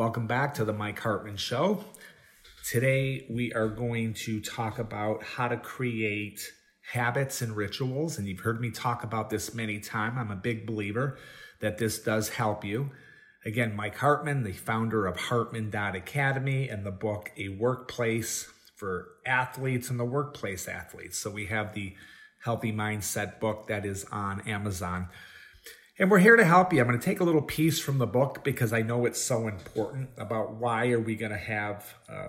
Welcome back to the Mike Hartman Show. Today we are going to talk about how to create habits and rituals. And you've heard me talk about this many times. I'm a big believer that this does help you. Again, Mike Hartman, the founder of Hartman Academy and the book A Workplace for Athletes and the Workplace Athletes. So we have the Healthy Mindset book that is on Amazon. And we're here to help you. I'm going to take a little piece from the book because I know it's so important about why are we going to have uh,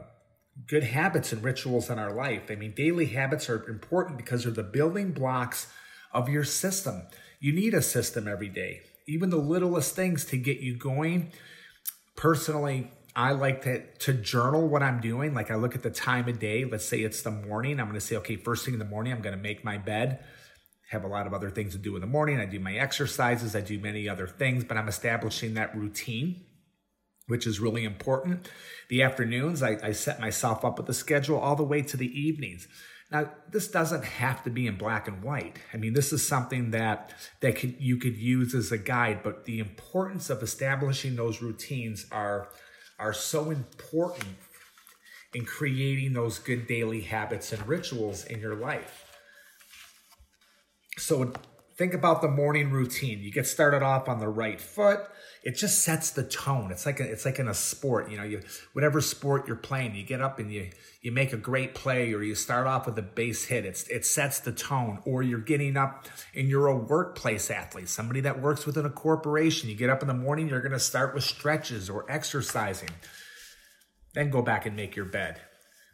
good habits and rituals in our life. I mean, daily habits are important because they're the building blocks of your system. You need a system every day, even the littlest things to get you going. Personally, I like to, to journal what I'm doing. Like I look at the time of day. Let's say it's the morning. I'm going to say, okay, first thing in the morning, I'm going to make my bed have a lot of other things to do in the morning. I do my exercises, I do many other things, but I'm establishing that routine, which is really important. The afternoons, I, I set myself up with a schedule all the way to the evenings. Now, this doesn't have to be in black and white. I mean, this is something that that could, you could use as a guide, but the importance of establishing those routines are are so important in creating those good daily habits and rituals in your life. So think about the morning routine. You get started off on the right foot. It just sets the tone. It's like a, it's like in a sport, you know, you whatever sport you're playing, you get up and you you make a great play or you start off with a base hit. It's it sets the tone. Or you're getting up and you're a workplace athlete, somebody that works within a corporation. You get up in the morning, you're going to start with stretches or exercising. Then go back and make your bed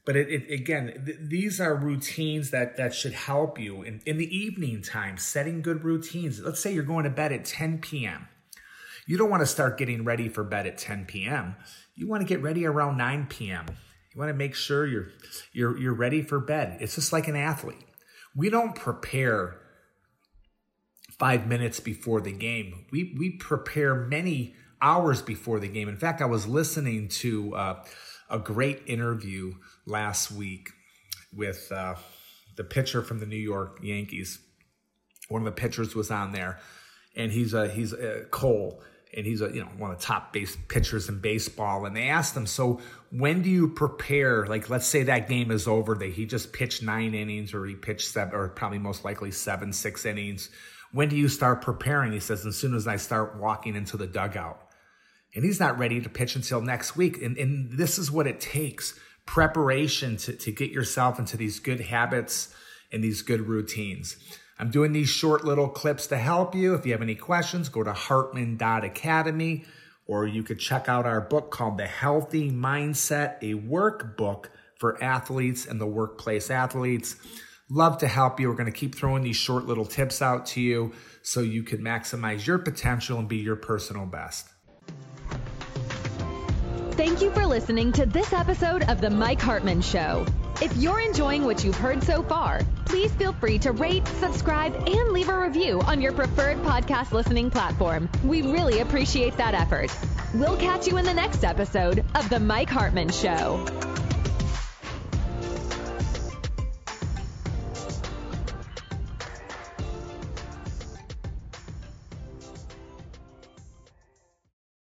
but it, it again, th- these are routines that that should help you in, in the evening time, setting good routines. Let's say you're going to bed at 10 p.m. You don't want to start getting ready for bed at 10 p.m. You want to get ready around 9 p.m. You want to make sure you're you're you're ready for bed. It's just like an athlete. We don't prepare five minutes before the game. We we prepare many hours before the game. In fact, I was listening to uh, a great interview last week with uh, the pitcher from the New York Yankees. One of the pitchers was on there, and he's a he's a Cole, and he's a you know one of the top base pitchers in baseball. And they asked him, so when do you prepare? Like, let's say that game is over, that he just pitched nine innings, or he pitched seven, or probably most likely seven, six innings. When do you start preparing? He says, as soon as I start walking into the dugout. And he's not ready to pitch until next week. And, and this is what it takes preparation to, to get yourself into these good habits and these good routines. I'm doing these short little clips to help you. If you have any questions, go to hartman.academy or you could check out our book called The Healthy Mindset, a workbook for athletes and the workplace athletes. Love to help you. We're going to keep throwing these short little tips out to you so you can maximize your potential and be your personal best. Thank you for listening to this episode of The Mike Hartman Show. If you're enjoying what you've heard so far, please feel free to rate, subscribe, and leave a review on your preferred podcast listening platform. We really appreciate that effort. We'll catch you in the next episode of The Mike Hartman Show.